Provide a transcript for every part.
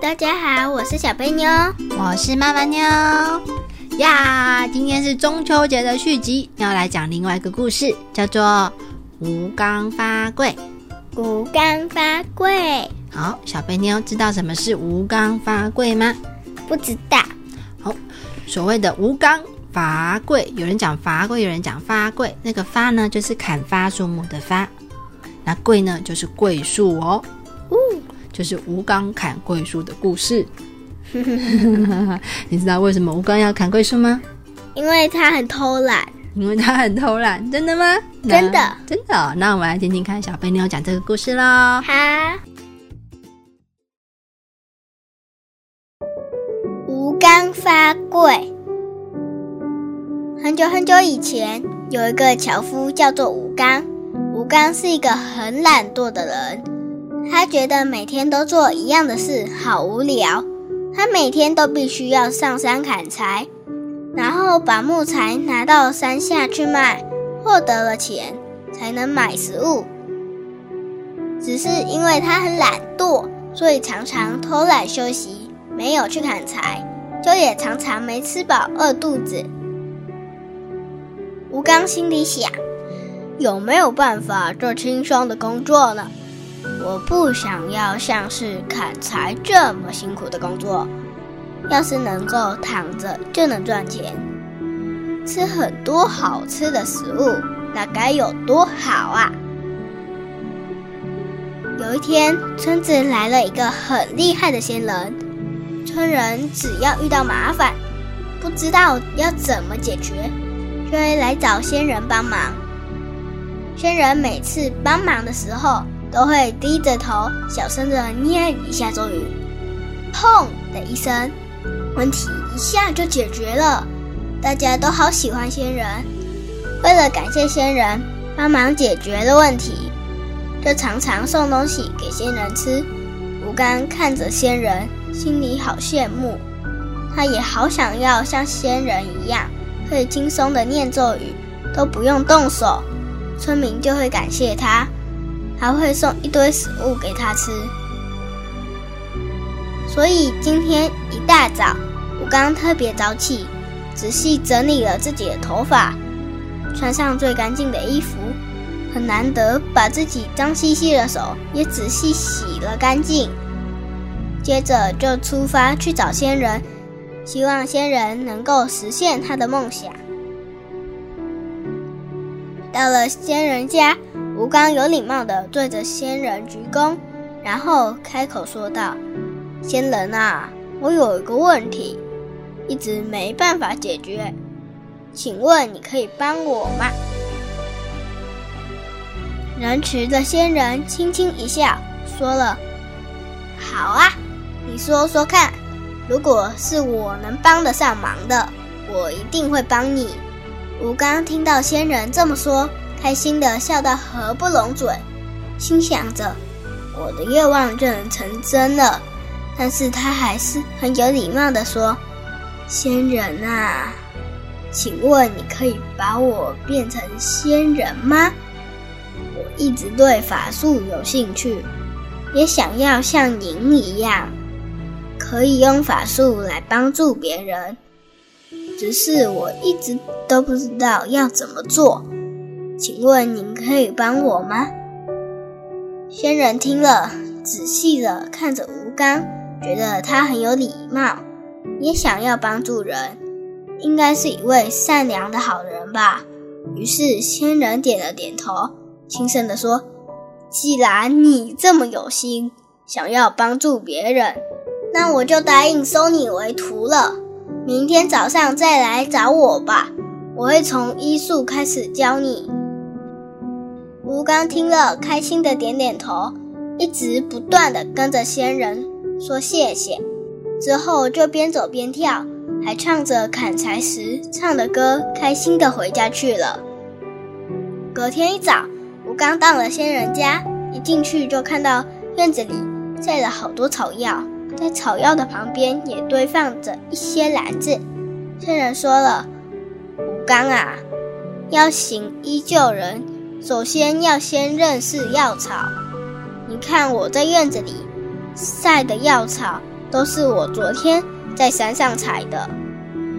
大家好，我是小贝妞，我是妈妈妞呀。今天是中秋节的续集，要来讲另外一个故事，叫做《吴刚发贵》。吴刚发贵，好，小贝妞知道什么是吴刚发贵吗？不知道。好，所谓的吴刚伐桂，有人讲伐桂，有人讲发桂。那个发呢，就是砍伐树木的发；那桂呢，就是桂树哦。哦，就是吴刚砍桂树的故事。你知道为什么吴刚要砍桂树吗？因为他很偷懒。因为他很偷懒，真的吗？真的，真的。那我们来听听看小贝妞讲这个故事喽。好。吴刚发桂。很久很久以前，有一个樵夫叫做吴刚。吴刚是一个很懒惰的人，他觉得每天都做一样的事好无聊。他每天都必须要上山砍柴。然后把木材拿到山下去卖，获得了钱才能买食物。只是因为他很懒惰，所以常常偷懒休息，没有去砍柴，就也常常没吃饱，饿肚子。吴刚心里想：有没有办法做轻松的工作呢？我不想要像是砍柴这么辛苦的工作。要是能够躺着就能赚钱，吃很多好吃的食物，那该有多好啊！有一天，村子来了一个很厉害的仙人，村人只要遇到麻烦，不知道要怎么解决，就会来找仙人帮忙。仙人每次帮忙的时候，都会低着头，小声的念一下咒语，砰的一声。问题一下就解决了，大家都好喜欢仙人。为了感谢仙人帮忙解决了问题，就常常送东西给仙人吃。吴刚看着仙人，心里好羡慕，他也好想要像仙人一样，可以轻松的念咒语，都不用动手，村民就会感谢他，还会送一堆食物给他吃。所以今天一大早，我刚特别早起，仔细整理了自己的头发，穿上最干净的衣服，很难得把自己脏兮兮的手也仔细洗了干净。接着就出发去找仙人，希望仙人能够实现他的梦想。到了仙人家，吴刚有礼貌地对着仙人鞠躬，然后开口说道。仙人啊，我有一个问题，一直没办法解决，请问你可以帮我吗？仁慈的仙人轻轻一笑，说了：“好啊，你说说看，如果是我能帮得上忙的，我一定会帮你。”吴刚听到仙人这么说，开心的笑到合不拢嘴，心想着：“我的愿望就能成真了。”但是他还是很有礼貌的说：“仙人啊，请问你可以把我变成仙人吗？我一直对法术有兴趣，也想要像您一样，可以用法术来帮助别人。只是我一直都不知道要怎么做，请问您可以帮我吗？”仙人听了，仔细的看着吴刚。觉得他很有礼貌，也想要帮助人，应该是一位善良的好人吧。于是仙人点了点头，轻声的说：“既然你这么有心，想要帮助别人，那我就答应收你为徒了。明天早上再来找我吧，我会从医术开始教你。”吴刚听了，开心的点点头，一直不断的跟着仙人。说谢谢，之后就边走边跳，还唱着砍柴时唱的歌，开心的回家去了。隔天一早，吴刚到了仙人家，一进去就看到院子里栽了好多草药，在草药的旁边也堆放着一些篮子。仙人说了：“吴刚啊，要行医救人，首先要先认识药草。你看我在院子里。”晒的药草都是我昨天在山上采的。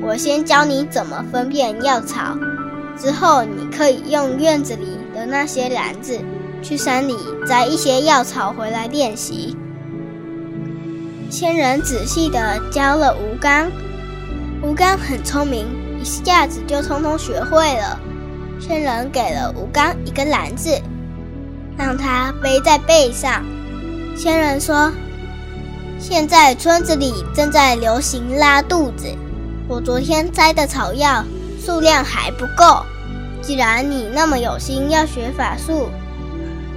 我先教你怎么分辨药草，之后你可以用院子里的那些篮子去山里摘一些药草回来练习。仙人仔细地教了吴刚，吴刚很聪明，一下子就通通学会了。仙人给了吴刚一个篮子，让他背在背上。仙人说：“现在村子里正在流行拉肚子。”我昨天摘的草药数量还不够，既然你那么有心要学法术，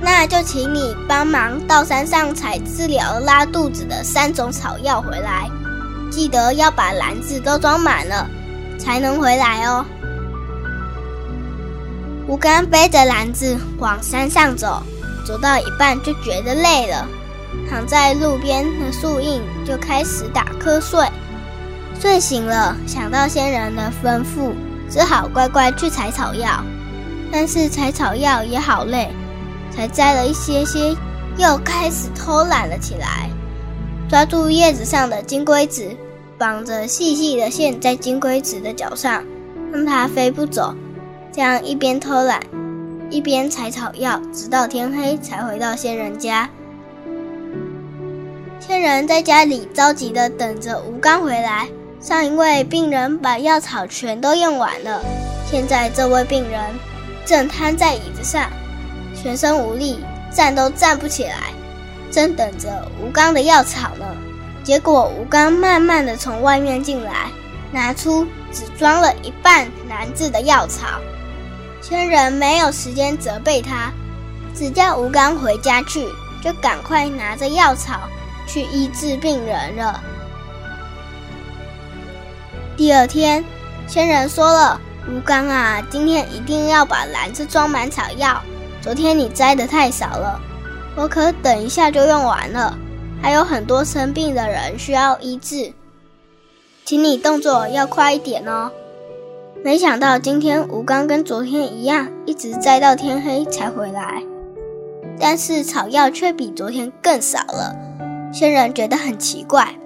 那就请你帮忙到山上采治疗拉肚子的三种草药回来，记得要把篮子都装满了，才能回来哦。吴刚背着篮子往山上走，走到一半就觉得累了，躺在路边的树荫就开始打瞌睡。睡醒了，想到仙人的吩咐，只好乖乖去采草药。但是采草药也好累，才摘了一些些，又开始偷懒了起来。抓住叶子上的金龟子，绑着细细的线在金龟子的脚上，让它飞不走。这样一边偷懒，一边采草药，直到天黑才回到仙人家。仙人在家里着急的等着吴刚回来。上一位病人把药草全都用完了，现在这位病人正瘫在椅子上，全身无力，站都站不起来，正等着吴刚的药草呢。结果吴刚慢慢的从外面进来，拿出只装了一半篮子的药草。仙人没有时间责备他，只叫吴刚回家去，就赶快拿着药草去医治病人了。第二天，仙人说了：“吴刚啊，今天一定要把篮子装满草药。昨天你摘的太少了，我可等一下就用完了。还有很多生病的人需要医治，请你动作要快一点哦。”没想到今天吴刚跟昨天一样，一直摘到天黑才回来，但是草药却比昨天更少了。仙人觉得很奇怪。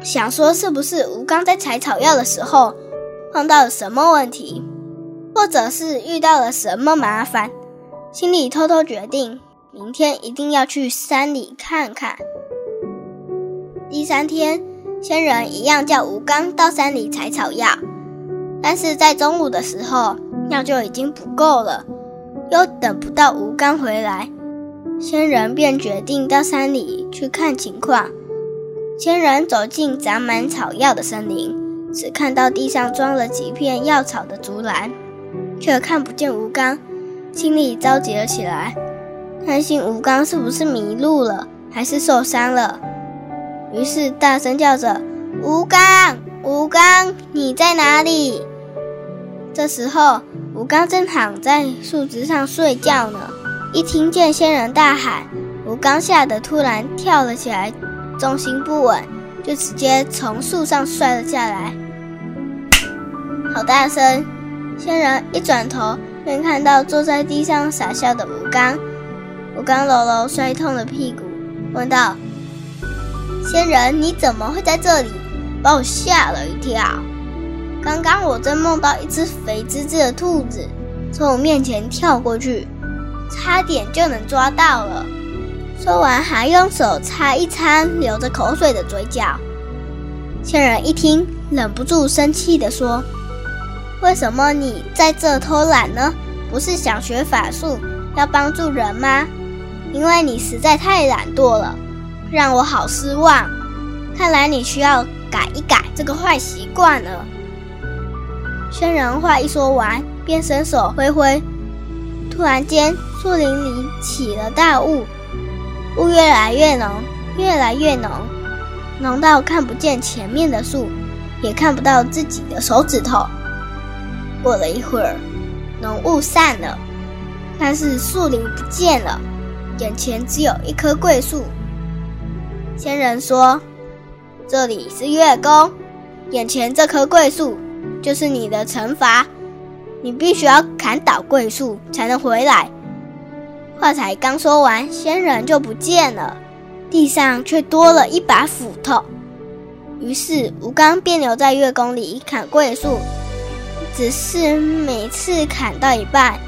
想说是不是吴刚在采草药的时候碰到了什么问题，或者是遇到了什么麻烦，心里偷偷决定明天一定要去山里看看。第三天，仙人一样叫吴刚到山里采草药，但是在中午的时候药就已经不够了，又等不到吴刚回来，仙人便决定到山里去看情况。仙人走进长满草药的森林，只看到地上装了几片药草的竹篮，却看不见吴刚，心里着急了起来，担心吴刚是不是迷路了，还是受伤了。于是大声叫着：“吴刚，吴刚，你在哪里？”这时候，吴刚正躺在树枝上睡觉呢。一听见仙人大喊，吴刚吓得突然跳了起来。重心不稳，就直接从树上摔了下来，好大声！仙人一转头，便看到坐在地上傻笑的吴刚。吴刚揉揉摔痛的屁股，问道：“仙人，你怎么会在这里？把我吓了一跳！刚刚我正梦到一只肥滋滋的兔子从我面前跳过去，差点就能抓到了。”说完，还用手擦一擦流着口水的嘴角。仙人一听，忍不住生气地说：“为什么你在这偷懒呢？不是想学法术，要帮助人吗？因为你实在太懒惰了，让我好失望。看来你需要改一改这个坏习惯了。”仙人话一说完，便伸手挥挥，突然间，树林里起了大雾。雾越来越浓，越来越浓，浓到看不见前面的树，也看不到自己的手指头。过了一会儿，浓雾散了，但是树林不见了，眼前只有一棵桂树。仙人说：“这里是月宫，眼前这棵桂树就是你的惩罚，你必须要砍倒桂树才能回来。”话才刚说完，仙人就不见了，地上却多了一把斧头。于是吴刚便留在月宫里砍桂树。只是每次砍到一半，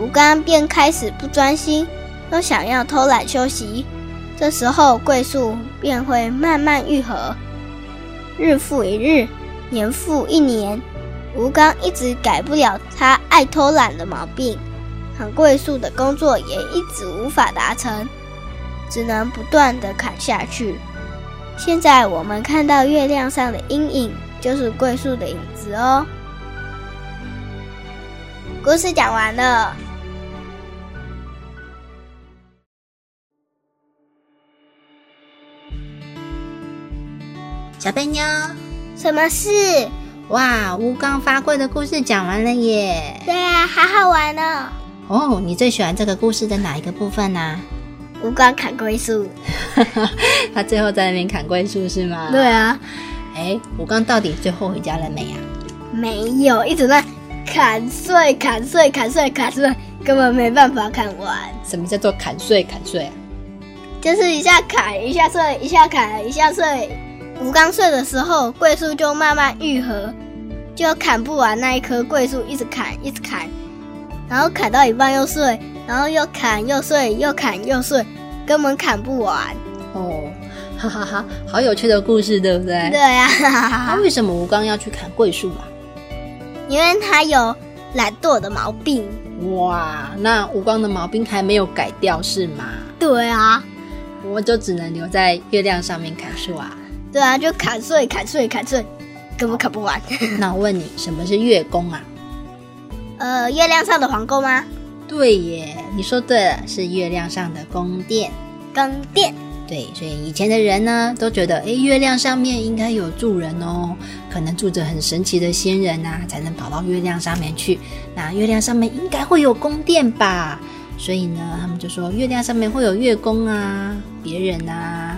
吴刚便开始不专心，都想要偷懒休息。这时候桂树便会慢慢愈合。日复一日，年复一年，吴刚一直改不了他爱偷懒的毛病，砍桂树的工作也一直无法达成，只能不断的砍下去。现在我们看到月亮上的阴影，就是桂树的影子哦。故事讲完了。小笨妞，什么事？哇，吴刚发桂的故事讲完了耶！对啊，好好玩哦。哦，你最喜欢这个故事的哪一个部分呢？吴刚砍桂树，他最后在那边砍桂树是吗？对啊。哎，吴刚到底最后回家了没啊？没有，一直在砍碎、砍碎、砍碎、砍碎，根本没办法砍完。什么叫做砍碎、砍碎啊？就是一下砍，一下碎，一下砍，一下碎。吴刚睡的时候，桂树就慢慢愈合，就砍不完那一棵桂树，一直砍，一直砍，然后砍到一半又碎，然后又砍又碎，又砍又碎，根本砍不完。哦，哈哈哈，好有趣的故事，对不对？对呀。那为什么吴刚要去砍桂树啊？因为他有懒惰的毛病。哇，那吴刚的毛病还没有改掉是吗？对啊。我就只能留在月亮上面砍树啊。对啊，就砍碎、砍碎、砍碎，根本砍不完。那我问你，什么是月宫啊？呃，月亮上的皇宫吗？对耶，你说对了，是月亮上的宫殿。宫殿。对，所以以前的人呢，都觉得，哎，月亮上面应该有住人哦，可能住着很神奇的仙人呐，才能跑到月亮上面去。那月亮上面应该会有宫殿吧？所以呢，他们就说月亮上面会有月宫啊，别人啊。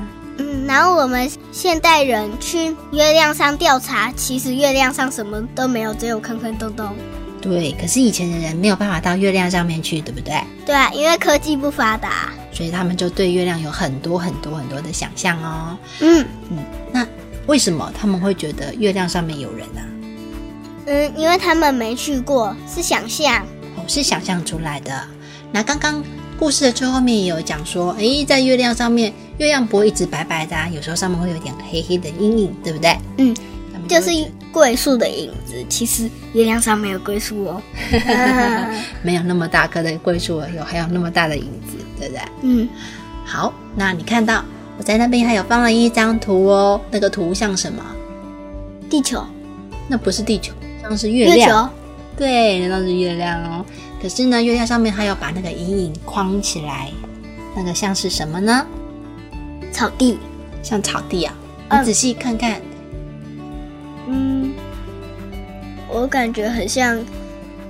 嗯，然后我们现代人去月亮上调查，其实月亮上什么都没有，只有坑坑洞洞。对，可是以前的人没有办法到月亮上面去，对不对？对啊，因为科技不发达，所以他们就对月亮有很多很多很多的想象哦。嗯嗯，那为什么他们会觉得月亮上面有人呢？嗯，因为他们没去过，是想象。哦，是想象出来的。那刚刚。故事的最后面也有讲说，哎，在月亮上面，月亮不会一直白白的，有时候上面会有点黑黑的阴影，对不对？嗯，就是桂树的影子。其实月亮上没有桂树哦，没有那么大棵的桂树，有还有那么大的影子，对不对？嗯，好，那你看到我在那边还有放了一张图哦，那个图像什么？地球？那不是地球，像是月亮。对，那是月亮哦。可是呢，月亮上面它要把那个阴影框起来，那个像是什么呢？草地，像草地啊！你仔细看看，嗯，我感觉很像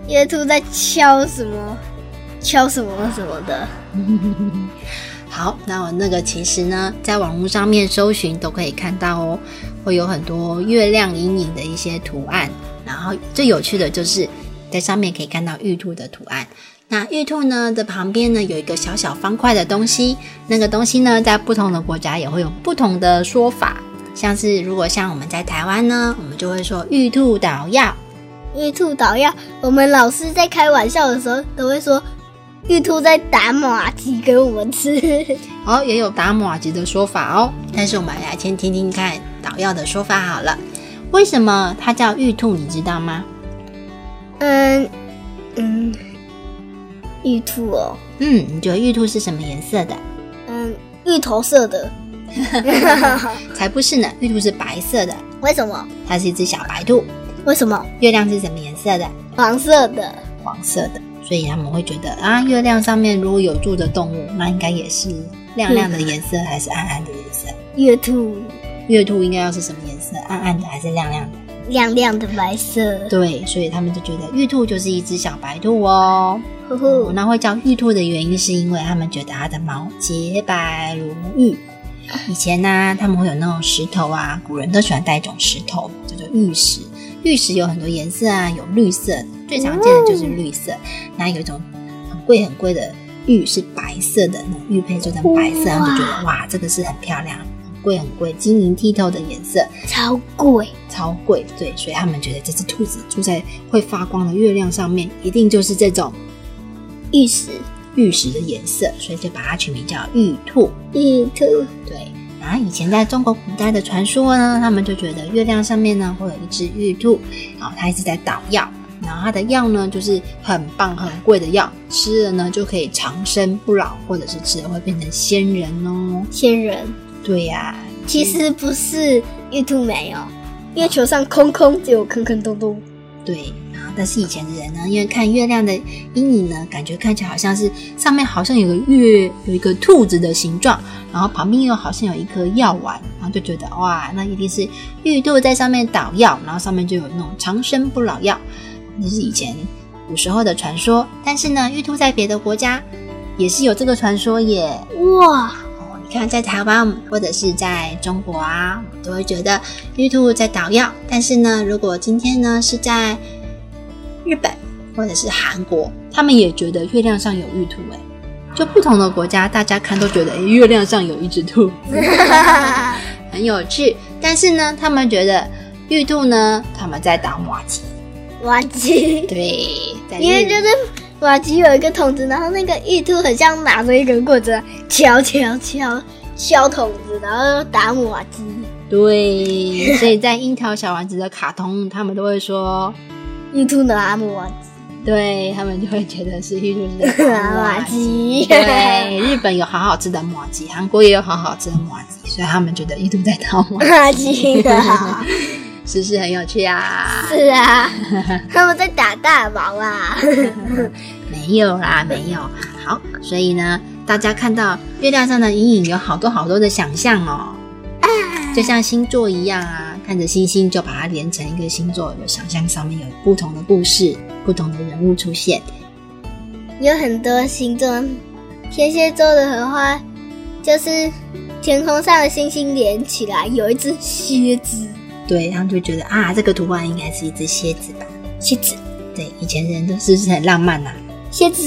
月兔在敲什么，敲什么什么的。好，那我那个其实呢，在网络上面搜寻都可以看到哦，会有很多月亮阴影的一些图案。然后最有趣的就是。在上面可以看到玉兔的图案。那玉兔呢的旁边呢有一个小小方块的东西，那个东西呢在不同的国家也会有不同的说法。像是如果像我们在台湾呢，我们就会说玉兔捣药。玉兔捣药，我们老师在开玩笑的时候都会说玉兔在打马吉给我们吃。哦，也有打马吉的说法哦。但是我们来先听听看捣药的说法好了。为什么它叫玉兔？你知道吗？嗯嗯，玉兔哦。嗯，你觉得玉兔是什么颜色的？嗯，芋头色的。才不是呢，玉兔是白色的。为什么？它是一只小白兔。为什么？月亮是什么颜色的？黄色的。黄色的，所以他们会觉得啊，月亮上面如果有住的动物，那应该也是亮亮的颜色，还是暗暗的颜色？月兔。月兔应该要是什么颜色？暗暗的还是亮亮的？亮亮的白色，对，所以他们就觉得玉兔就是一只小白兔哦。那会叫玉兔的原因，是因为他们觉得它的毛洁白如玉。以前呢，他们会有那种石头啊，古人都喜欢带一种石头，叫做玉石。玉石有很多颜色啊，有绿色，最常见的就是绿色。那有一种很贵很贵的玉是白色的，那玉佩做成白色，他们就觉得哇，这个是很漂亮。很贵很贵，晶莹剔透的颜色，超贵，超贵。对，所以他们觉得这只兔子住在会发光的月亮上面，一定就是这种玉石，玉石的颜色，所以就把它取名叫玉兔。玉兔，对。然后以前在中国古代的传说呢，他们就觉得月亮上面呢会有一只玉兔，然后它一直在捣药，然后它的药呢就是很棒很贵的药，吃了呢就可以长生不老，或者是吃了会变成仙人哦。仙人，对呀、其实不是玉兔没有，月球上空空，只有坑坑洞洞。对，然后但是以前的人呢，因为看月亮的阴影呢，感觉看起来好像是上面好像有个月，有一个兔子的形状，然后旁边又好像有一颗药丸，然后就觉得哇，那一定是玉兔在上面捣药，然后上面就有那种长生不老药，那是以前古时候的传说。但是呢，玉兔在别的国家也是有这个传说耶。哇，哦，你看，在台湾或者是在中国啊，我们都会觉得玉兔在捣药。但是呢，如果今天呢是在日本或者是韩国，他们也觉得月亮上有玉兔。哎，就不同的国家，大家看都觉得，哎，月亮上有一只兔，很有趣。但是呢，他们觉得玉兔呢，他们在打马吉。瓦吉，对，在因为就是瓦吉有一个筒子，然后那个玉兔很像拿着一根棍子敲敲敲敲筒子，然后打瓦吉。对，所以在樱桃小丸子的卡通，他们都会说。玉兔拿瓦吉，对他们就会觉得是玉兔是在拿瓦吉。对，日本有好好吃的麻吉，韩国也有好好吃的麻吉，所以他们觉得玉兔在偷麻，瓦吉。是不是很有趣啊？是啊，他们在打大毛啊。没有啦，没有。好，所以呢，大家看到月亮上的阴影，有好多好多的想象哦，就像星座一样啊。看着星星，就把它连成一个星座，有想象上面有不同的故事，不同的人物出现。有很多星座，天蝎座的荷花，就是天空上的星星连起来，有一只蝎子。对，他们就觉得啊，这个图案应该是一只蝎子吧？蝎子，对，以前人都是不是很浪漫呐、蝎子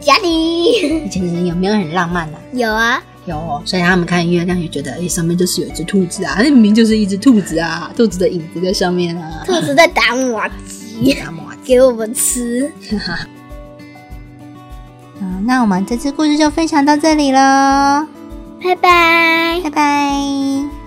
家里 以前的人有没有很浪漫呐、有啊，有哦，所以他们看月亮也觉得，哎，上面就是有一只兔子啊，那明明就是一只兔子啊，兔子的影子在上面啊。兔子在打麻鸡，打麻给我们吃。嗯，那我们这次故事就分享到这里喽，拜拜。拜拜。